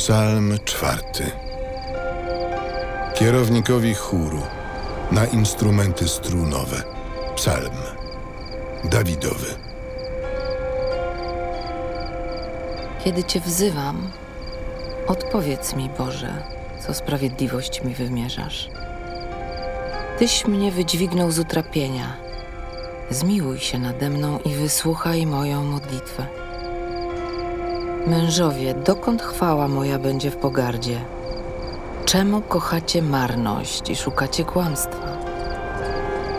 Psalm czwarty. Kierownikowi chóru na instrumenty strunowe. Psalm Dawidowy. Kiedy Cię wzywam, odpowiedz mi, Boże, co sprawiedliwość mi wymierzasz. Tyś mnie wydźwignął z utrapienia. Zmiłuj się nade mną i wysłuchaj moją modlitwę. Mężowie, dokąd chwała moja będzie w pogardzie? Czemu kochacie marność i szukacie kłamstwa?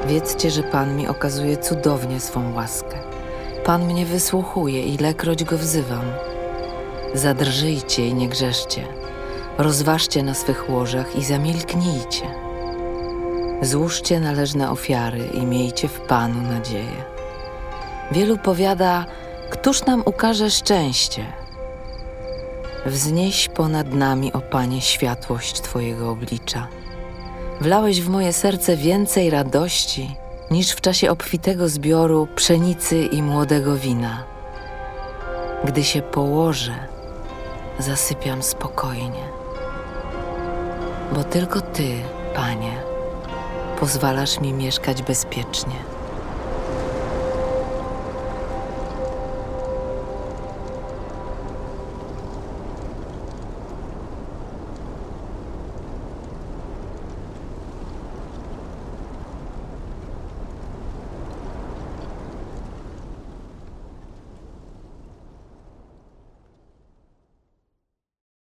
Wiedzcie, że Pan mi okazuje cudownie swą łaskę. Pan mnie wysłuchuje, ilekroć go wzywam. Zadrżyjcie i nie grzeszcie. Rozważcie na swych łożach i zamilknijcie. Złóżcie należne ofiary i miejcie w Panu nadzieję. Wielu powiada, któż nam ukaże szczęście? Wznieś ponad nami, o Panie, światłość Twojego oblicza. Wlałeś w moje serce więcej radości niż w czasie obfitego zbioru pszenicy i młodego wina. Gdy się położę, zasypiam spokojnie, bo tylko Ty, Panie, pozwalasz mi mieszkać bezpiecznie.